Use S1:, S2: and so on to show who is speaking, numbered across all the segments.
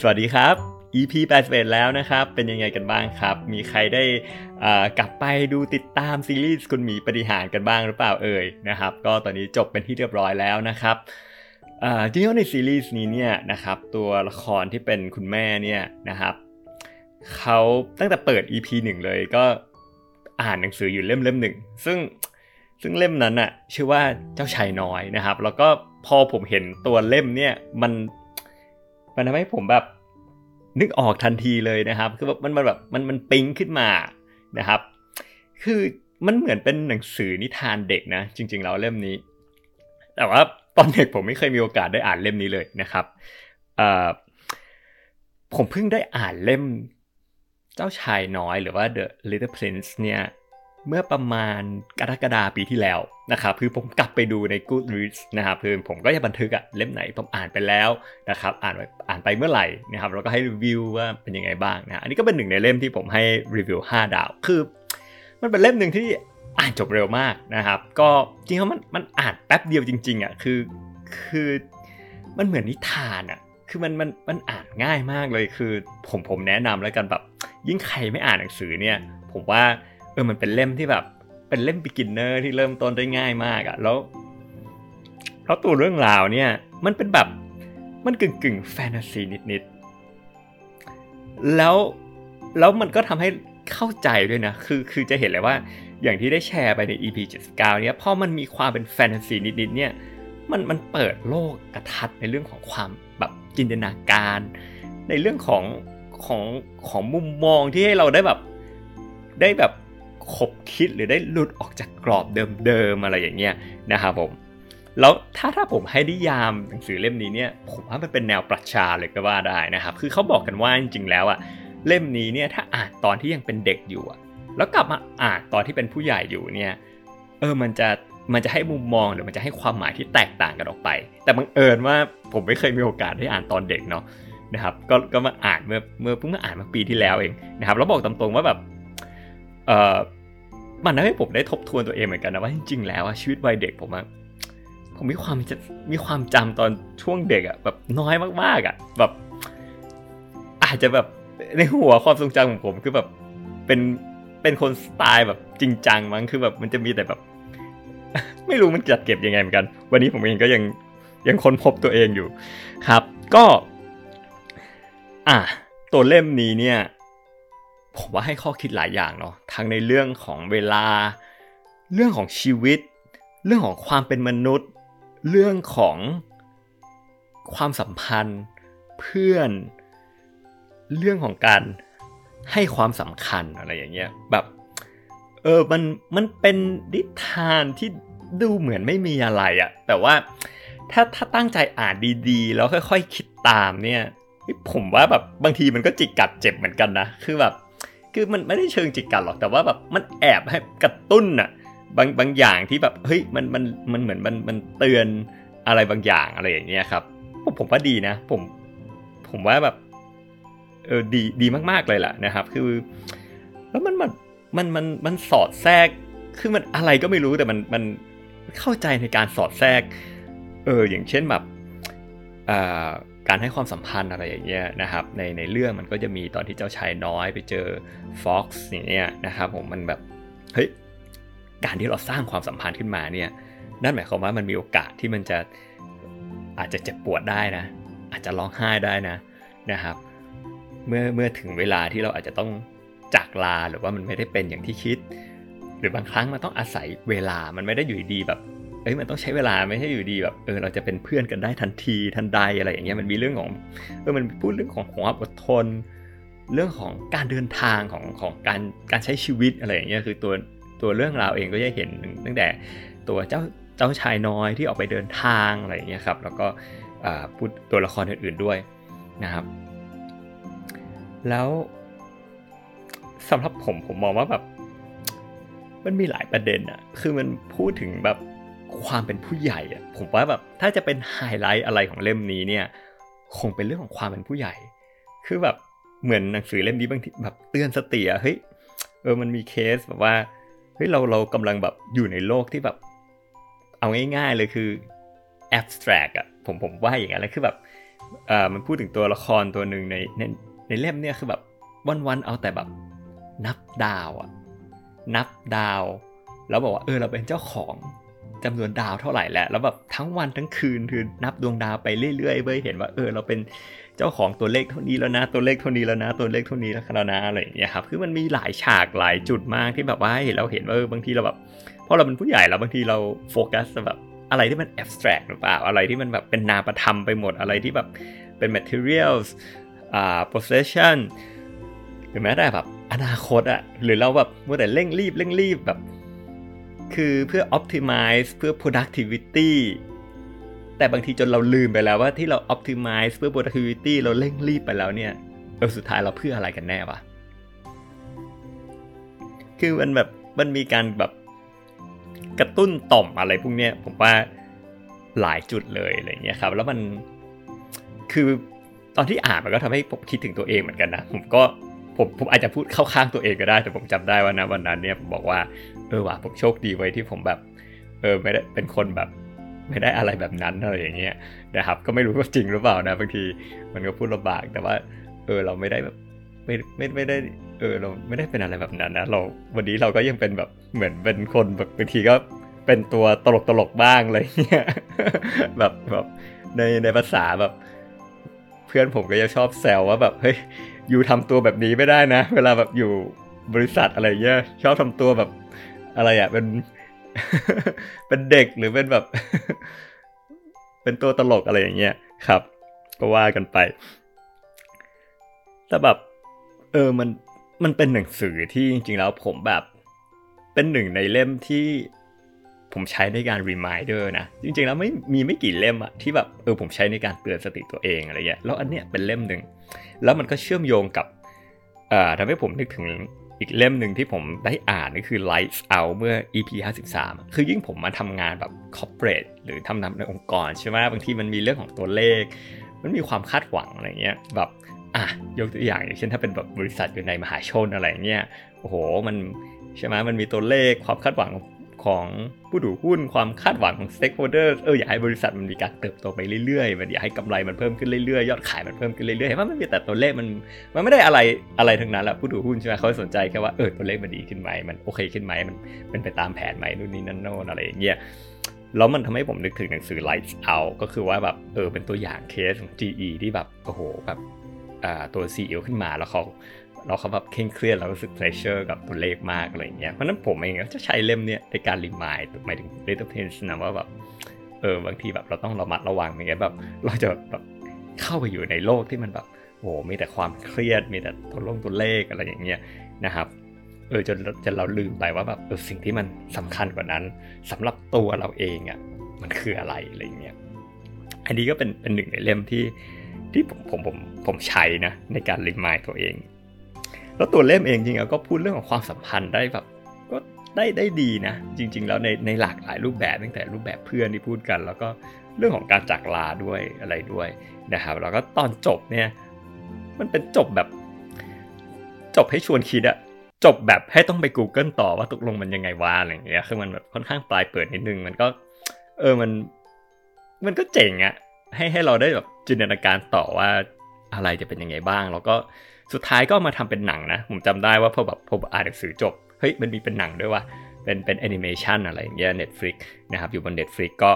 S1: สวัสดีครับ EP 81แล้วนะครับ เป็นยังไงกันบ้างครับ มีใครได้กลับไปดูติดตามซีรีส์คุณหมีปฏิหารกันบ้างหรือเปล่าเอ่ยนะครับ ก็ตอนนี้จบเป็นที่เรียบร้อยแล้วนะครับจริงๆในซีรีส์นี้เนี่ยนะครับตัวละครที่เป็นคุณแม่เนี่ยนะครับเขาตั้งแต่เปิด EP หนึ่งเลยก็อ่านหนังสืออยู่เล่มเล่มหนึ่งซึ่งซึ่งเล่มนั้นอะชื่อว่าเจ้าชายน้อยนะครับ แล้วก็พอผมเห็นตัวเล่มเนี่ยมัน มันทำให้ผมแบบนึกออกทันทีเลยนะครับ คือแบบมันมันแบบมันมันปิ๊งขึ้นมานะครับ คือมันเหมือนเป็นหนังสือนิทานเด็กนะ จริง ๆ แล้วเล่มนี้ แต่ว่าตอนเด็กผมไม่เคยมีโอกาสได้อ่านเล่มนี้เลยนะครับผมเพิ่งได้อ่านเล่มเจ้าชายน้อยหรือว่า The Little Prince เนี่ย เมื่อประมาณกรกฎาปีที่แล้วนะครับคือผมกลับไปดูใน Goodreads นะครับคือผมก็จะบันทึกอะเล่มไหนผมอ่านไปแล้วนะครับอ่านไปอ่านไปเมื่อไหร่นะครับแล้วก็ให้รีวิวว่าเป็นยังไงบ้างนะอันนี้ก็เป็นหนึ่งในเล่มที่ผมให้รีวิว 5 ดาว คือ มันเป็นเล่มหนึ่งที่อ่านจบเร็วมากนะครับ ก็จริงๆมันมันอ่านแป๊บเดียวจริงๆอะคือคือมันเหมือนนิทานอะคือมันมันมันอ่านง่ายมากเลยคือผมผมแนะนำแล้วกันแบบยิ่งใครไม่อ่านหนังสือเนี่ยผมว่า เออมันเป็นเล่มที่แบบ เป็นเล่ม beginner ที่เริ่มต้นได้ง่ายมากอะแล้วเพราะตัวเรื่องราวเนี่ย มันเป็นแบบมันกึ่งกึ่งแฟนตาซีนิดๆแล้วแล้วมันก็ทำให้เข้าใจด้วยนะ คือคือจะเห็นเลยว่าอย่างที่ได้แชร์ไปใน EP 79เนี่ยพอมันมีความเป็นแฟนตาซีนิดๆเนี่ยมันมันเปิดโลกทัศน์ในเรื่องของความแบบจินตนาการ ในเรื่องของของของมุมมองที่ให้เราได้แบบได้แบบ คบคิดหรือได้หลุดออกจากกรอบเดิมๆอะไรอย่างเงี้ยนะครับผมแล้วถ้าถ้าผมให้นิยามหนังสือเล่มนี้เนี่ยผมว่ามันเป็นแนวปรัชญาเลยก็ว่าได้นะครับ คือเขาบอกกันว่าจริงๆแล้วอะเล่มนี้เนี่ยถ้าอ่านตอนที่ยังเป็นเด็กอยู่อะแล้วกลับมาอ่านตอนที่เป็นผู้ใหญ่อยู่เนี่ยเออมันจะมันจะให้มุมมองหรือมันจะให้ความหมายที่แตกต่างกันออกไป แต่บังเอิญว่าผมไม่เคยมีโอกาสได้อ่านตอนเด็กเนาะนะครับก็ก็มาอ่านเมื่อเมื่อเพิ่งมาอ่านมาปีที่แล้วเองนะครับแล้วบอกตามตรงว่าแบบ เออมันทำให้ผมได้ทบทวนตัวเองเหมือนกันนะว่าจริงๆแล้วชีวิตวัยเด็กผมอะผมมีความจะมีความจำตอนช่วงเด็กอะแบบน้อยมากๆอะแบบ อาจจะแบบในหัวความทรงจำของผมคือแบบเป็นเป็นคนสไตล์แบบจริงจังมั้งคือแบบมันจะมีแต่แบบ ไม่รู้มันจัดเก็บยังไงเหมือนกัน วันนี้ผมเองก็ยังยังค้นพบตัวเองอยู่ ครับ ก็ อะตัวเล่มนี้เนี่ย ผมว่าให้ข้อคิดหลายอย่างเนาะทั้งในเรื่องของเวลา เรื่องของชีวิต เรื่องของความเป็นมนุษย์ เรื่องของความสัมพันธ์ เพื่อน เรื่องของการให้ความสำคัญอะไรอย่างเงี้ยแบบเออมันมันเป็นนิทานที่ดูเหมือนไม่มีอะไรอะแต่ว่าถ้าถ้าตั้งใจอ่านดีๆ แล้วค่อยๆคคิดตามเนี่ยผมว่าแบบบางทีมันก็จิกกัดเจ็บเหมือนกันนะ คือแบบ คือมันไม่ได้เชิงจิกกัดหรอกแต่ว่าแบบมันแอบให้กระตุ้นอะบางบางอย่างที่แบบเฮ้ยมันมันมันเหมือนมันมันเตือนอะไรบางอย่างอะไรอย่างเงี้ยครับผมผมว่าดีนะ ผมผมว่าแบบเออดีดีมากๆเลยแหละนะครับ คือ แล้วมันมันมันมันมันสอดแทรกคือมันอะไรก็ไม่รู้แต่มันมันเข้าใจในการสอดแทรกเอออย่างเช่นแบบอ่า การให้ความสัมพันธ์อะไรอย่างเงี้ยนะครับในในเรื่องมันก็จะมีตอนที่เจ้าชายน้อยไปเจอฟ็อกซ์อย่างเงี้ยนะครับผมมันแบบเฮ้ยการที่เราสร้างความสัมพันธ์ขึ้นมาเนี่ยนั่นหมายความว่ามันมีโอกาสที่มันจะอาจจะเจ็บปวดได้นะ อาจจะร้องไห้ได้นะนะครับ เมื่อเมื่อถึงเวลาที่เราอาจจะต้องจากลาหรือว่ามันไม่ได้เป็นอย่างที่คิด หรือบางครั้งมันต้องอาศัยเวลามันไม่ได้อยู่ดีแบบ เอ้ยมันต้องใช้เวลาไม่ใช่อยู่ดีแบบเออเราจะเป็นเพื่อนกันได้ทันทีทันใดอะไรอย่างเงี้ยมันมีเรื่องของเออมันพูดเรื่องของความอดทน เรื่องของการเดินทางของของการการใช้ชีวิตอะไรอย่างเงี้ยคือตัวตัวเรื่องราวเองก็จะเห็นตั้งแต่ตัวเจ้าเจ้าชายน้อยที่ออกไปเดินทางอะไรอย่างเงี้ยครับแล้วก็พูดตัวละครอื่นๆด้วยนะครับ แล้วสำหรับผมผมมองว่าแบบมันมีหลายประเด็นอะคือมันพูดถึงแบบ ความเป็นผู้ใหญ่อะผมว่าแบบถ้าจะเป็นไฮไลท์อะไรของเล่มนี้เนี่ย คงเป็นเรื่องของความเป็นผู้ใหญ่ คือแบบเหมือนหนังสือเล่มนี้บางทีแบบเตือนสติอะเฮ้ยเออมันมีเคสแบบว่าเฮ้ยเราเรากำลังแบบอยู่ในโลกที่แบบ เอาง่ายๆเลยคือ abstract อะผมผมว่าอย่างนั้นเลยคือแบบเอ่อมันพูดถึงตัวละครตัวหนึ่งในในในเล่มเนี่ยคือแบบวันๆเอาแต่แบบนับดาวอะนับดาว แล้วบอกว่าเออเราเป็นเจ้าของ จำนวนดาวเท่าไหร่แหละแล้วแบบทั้งวันทั้งคืนคือนับดวงดาวไปเรื่อยๆเว้ยเห็นว่าเออเราเป็นเจ้าของตัวเลขเท่านี้แล้วนะ ตัวเลขเท่านี้แล้วนะ ตัวเลขเท่านี้แล้วนะอะไรอย่างเงี้ยครับคือมันมีหลายฉากหลายจุดมากที่แบบว่าเห็นเราเห็นว่าเออบางทีเราแบบพอเราเป็นผู้ใหญ่แล้วบางทีเราโฟกัสแบบอะไรที่มันแอบสแตรกหรือเปล่า อะไรที่มันแบบเป็นนามธรรมไปหมดอะไรที่แบบเป็น materials อ่า possession หรือแม้แต่แบบอนาคตอะหรือเราแบบมัวแต่เร่งรีบเร่งรีบแบบ คือเพื่อ optimize เพื่อ productivity แต่บางทีจนเราลืมไปแล้วว่าที่เรา optimize เพื่อ productivity เราเร่งรีบไปแล้วเนี่ยเออสุดท้ายเราเพื่ออะไรกันแน่วะ คือมันแบบมันมีการแบบกระตุ้นต่อมอะไรพวกเนี้ยผมว่าหลายจุดเลยอะไรเงี้ยครับ แล้วมันคือตอนที่อ่านมันก็ทำให้ผมคิดถึงตัวเองเหมือนกันนะ ผมก็ ผมผมอาจจะพูดเข้าข้างตัวเองก็ได้ แต่ผมจำได้ว่านะวันนั้นเนี่ยผมบอกว่าเออว่ะผมโชคดีไว้ที่ผมแบบเออไม่ได้เป็นคนแบบไม่ได้อะไรแบบนั้นอะไรอย่างเงี้ยนะครับ ก็ไม่รู้ว่าจริงหรือเปล่านะบางทีมันก็พูดลำบากแต่ว่า เออเราไม่ได้แบบไม่ไม่ไม่ได้เออเราไม่ได้เป็นอะไรแบบนั้นนะเราวันนี้เราก็ยังเป็นแบบเหมือนเป็นคนแบบบางทีก็เป็นตัวตลกตลกบ้างอะไรเงี้ยแบบแบบในในภาษาแบบ เพื่อนผมก็จะชอบแซวว่าแบบเฮ้ย อยู่ทำตัวแบบนี้ไม่ได้นะ เวลาแบบอยู่บริษัทอะไรเงี้ยชอบทำตัวแบบอะไรอะเป็น เป็นเด็กหรือเป็นแบบ เป็นตัวตลกอะไรอย่างเงี้ยครับ ก็ว่ากันไป แต่แบบเออมันมันเป็นหนังสือที่จริงๆแล้วผมแบบ เป็นหนึ่งในเล่มที่ ผมใช้ในการ reminder นะ จริงๆแล้วไม่มีไม่กี่เล่มอะที่แบบเออผมใช้ในการเตือนสติตัวเองอะไรเงี้ยแล้วอันเนี้ยเป็นเล่มหนึ่งแล้วมันก็เชื่อมโยงกับเอ่อทำให้ผมนึกถึงอีกเล่มหนึ่งที่ผมได้อ่านก็คือ Lights Out เมื่อ EP 53 คือยิ่งผมมาทำงานแบบ corporate หรือทำงานในองค์กรใช่ไหมบางทีมันมีเรื่องของตัวเลข มันมีความคาดหวังอะไรเงี้ยแบบอะยกตัวอย่างอย่างเช่นถ้าเป็นแบบบริษัทอยู่ในมหาชนอะไรเงี้ยโอ้โหมันใช่ไหมมันมีตัวเลขความคาดหวัง ของผู้ถือหุ้นความคาดหวังของ stakeholder เอออยากให้บริษัทมันมีการเติบโตไปเรื่อยๆ มันอยากให้กำไรมันเพิ่มขึ้นเรื่อยๆ ยอดขายมันเพิ่มขึ้นเรื่อยๆเห็นว่ามันมีแต่ตัวเลขมันมันไม่ได้อะไรอะไรทั้งนั้นแหละผู้ถือหุ้นใช่ไหมเขาสนใจแค่ว่าเออตัวเลขมันดีขึ้นไหมมันโอเคขึ้นไหมมันเป็นไปตามแผนไหมนู่นนี่นั่นโน่นอะไรอย่างเงี้ยแล้วมันทำให้ผมนึกถึงหนังสือ Lights Out ก็คือว่าแบบเออเป็นตัวอย่างเคสของ GE ที่แบบโอ้โหแบบตัว CEO ขึ้นมาแล้วเขา เราเขาแบบเคร่งเครียดเรารู้สึก pressure กับตัวเลขมากอะไรเงี้ยเพราะนั้นผมเองก็จะใช้เล่มเนี้ยในการ remindหมายถึง Little Prince นะว่าแบบเออบางทีแบบเราต้องระมัดระวังอย่างเงี้ยแบบเราจะแบบเข้าไปอยู่ในโลกที่มันแบบโอ้มีแต่ความเครียดมีแต่ตัวลงตัวเลขอะไรอย่างเงี้ยนะครับเออจนจนเราลืมไปว่าแบบเออสิ่งที่มันสำคัญกว่านั้นสำหรับตัวเราเองอะ่ะมันคืออะไรอะไรเงี้ยอันนี้ก็เป็นเป็นหนึ่งในเล่มที่ที่ผมผมผมผมใช้นะในการรีมายตัวเอง แล้วตัวเล่มเองจริงๆก็พูดเรื่องของความสัมพันธ์ได้แบบก็ได้ได้ดีนะ จริง ๆ แล้วในในหลากหลายรูปแบบตั้งแต่รูปแบบเพื่อนที่พูดกัน แล้วก็เรื่องของการจากลาด้วยอะไรด้วยนะครับแล้วก็ตอนจบเนี่ยมันเป็นจบแบบ จบให้ชวนคิดอะจบแบบให้ต้องไป Google ต่อว่าตกลงมันยังไงวะอะไรอย่างเงี้ยคือมันแบบค่อนข้างปลายเปิดนิดนึง มันก็ เออมัน มันก็เจ๋งอะให้ให้เราได้แบบจินตนาการต่อว่าอะไรจะเป็นยังไงบ้าง แล้วก็ สุดท้ายก็มาทำเป็นหนังนะ ผมจำได้ว่าพอแบบพออ่านหนังสือจบ เฮ้ย มันมีเป็นหนังด้วยว่าเป็นเป็นแอนิเมชันอะไรอย่างเงี้ย Netflix นะครับ อยู่บน Netflix ก็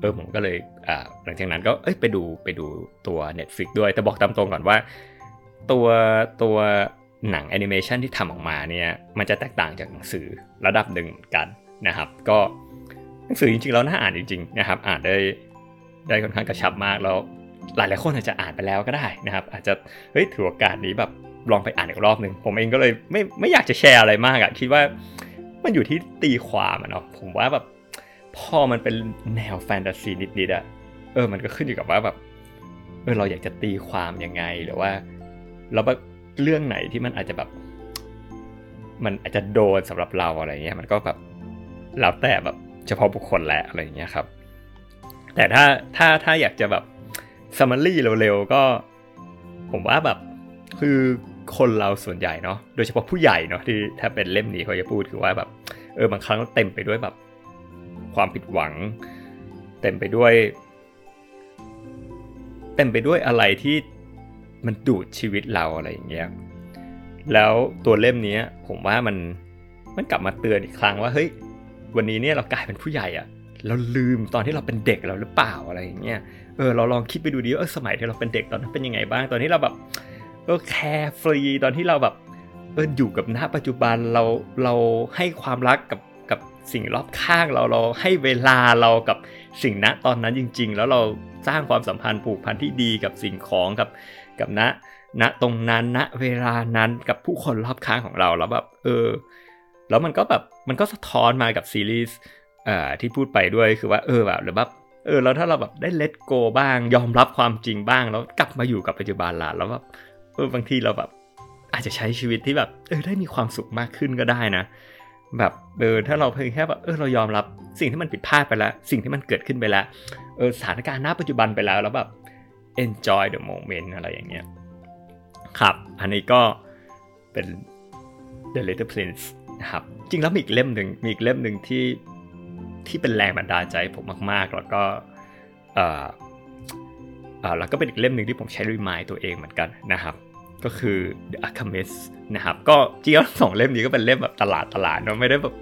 S1: เออผมก็เลยอ่าหลังจากนั้นก็เอ้ยไปดูไปดูตัว Netflix ด้วย แต่บอกตามตรงก่อนว่า ตัวตัวหนังแอนิเมชันที่ทำออกมาเนี่ยมันจะแตกต่างจากหนังสือระดับหนึ่งกันนะครับ ก็หนังสือจริงๆแล้วน่าอ่านจริงๆนะครับ อ่านได้ได้ค่อนข้างกระชับมากแล้ว หลายหลายคนอาจจะอ่านไปแล้วก็ได้นะครับ อาจจะเฮ้ยถือโอกาสนี้แบบลองไปอ่านอีกรอบหนึ่งผมเองก็เลยไม่ไม่อยากจะแชร์อะไรมากอะคิดว่ามันอยู่ที่ตีความอะเนาะผมว่าแบบพอมันเป็นแนวแฟนตาซีนิดๆอะเออมันก็ขึ้นอยู่กับว่าแบบเออเราอยากจะตีความยังไงหรือว่าแล้วเรื่องไหนที่มันอาจจะแบบ มันอาจจะโดนสำหรับเราอะไรเงี้ยมันก็แบบแล้วแต่แบบเฉพาะบุคคลแหละอะไรเงี้ยครับ แต่ถ้าถ้าถ้าอยากจะแบบ ซัมมารีเร็วๆก็ ผมว่าแบบคือคนเราส่วนใหญ่เนาะโดยเฉพาะผู้ใหญ่เนาะที่ถ้าเป็นเล่มนี้เขาจะพูดคือว่าแบบเออบางครั้งเต็มไปด้วยแบบ ความผิดหวัง เต็มไปด้วย เต็มไปด้วยอะไรที่มันดูดชีวิตเราอะไรอย่างเงี้ยแล้วตัวเล่มนี้ผมว่ามันมันกลับมาเตือนอีกครั้งว่าเฮ้ยวันนี้เนี่ยเรากลายเป็นผู้ใหญ่อะ เราลืมตอนที่เราเป็นเด็กเราหรือเปล่าอะไรอย่างเงี้ยเออเราลองคิดไปดูดิว่าสมัยที่เราเป็นเด็กตอนนั้นเป็นยังไงบ้างตอนที่เราแบบเออแคร์ฟรีตอนที่เราแบบเอออยู่กับหน้าปัจจุบันเราเราให้ความรักกับกับสิ่งรอบข้างเราเราให้เวลาเรากับสิ่งณตอนนั้นจริง ๆ แล้วเราสร้างความสัมพันธ์ผูกพันที่ดีกับสิ่งของกับกับณณตรงนั้นณเวลานั้นกับผู้คนรอบข้างของเราแล้วแบบเออแล้วมันก็แบบมันก็สะท้อนมากับซีรีส์ อ่าที่พูดไปด้วยคือว่าเออแบบหรือแบบเออแล้วถ้าเราแบบได้เลทโกบ้าง ยอมรับความจริงบ้างแล้วกลับมาอยู่กับปัจจุบันละแล้วแบบเออบางทีเราแบบอาจจะใช้ชีวิตที่แบบเออได้มีความสุขมากขึ้นก็ได้นะ แบบเออถ้าเราเพียงแค่แบบเออเรายอมรับสิ่งที่มันผิดพลาดไปแล้ว สิ่งที่มันเกิดขึ้นไปแล้วเออสถานการณ์ณปัจจุบันไปแล้วแล้วแบบ enjoy the moment อะไรอย่างเงี้ยครับ อันนี้ก็เป็น The Little Prince นะครับ จริงแล้วมีอีกเล่มหนึ่งมีอีกเล่มหนึ่งที่ ที่เป็นแรงบันดาลใจผมมาก ๆ แล้วก็แล้วก็เป็นอีกเล่มหนึ่งที่ผมใช้รีมายตัวเองเหมือนกันนะครับก็คือ The Alchemist นะครับก็จริงๆสองเล่มนี้ก็เป็นเล่มแบบตลาดตลาดเนาะไม่ได้แบบ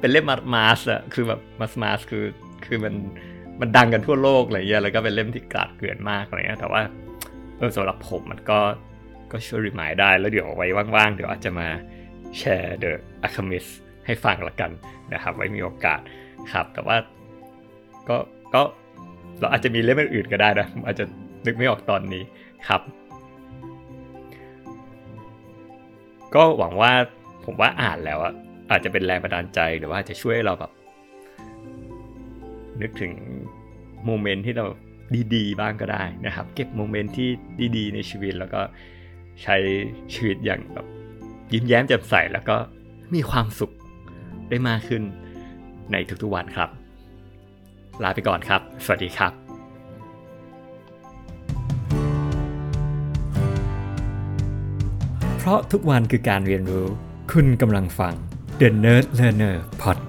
S1: เป็นเล่มมามาสอะคือแบบมาสมาสคือคือมันมันดังกันทั่วโลกอะไรเงี้ยแล้วก็เป็นเล่มที่กลาดเกลื่อนมากอะไรเงี้ยแต่ว่าเออสำหรับผมมันก็ก็ช่วยรีมายได้แล้วเดี๋ยวไว้ว่างๆ เดี๋ยวอาจจะมาแชร์ The Alchemist ให้ฟังละกันนะครับไว้มีโอกาส ครับแต่ว่าก็ก็เราอาจจะมีเล่มอื่นก็ได้นะอาจจะนึกไม่ออกตอนนี้ครับ ก็หวังว่าผมว่าอ่านแล้วอะอาจจะเป็นแรงบันดาลใจหรือว่าจะช่วยเราแบบ นึกถึงโมเมนต์ที่เราดีๆ บ้างก็ได้นะครับ เก็บโมเมนต์ที่ดีๆ ในชีวิตแล้วก็ใช้ชีวิตอย่างแบบยิ้มแย้มแจ่มใสแล้วก็มีความสุขได้มากขึ้น ในทุกๆวันครับ ลาไปก่อนครับ สวัสดีครับเพราะทุกวันคือการเรียนรู้ คุณกำลังฟัง The Nerd Learner Podcast